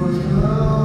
your love.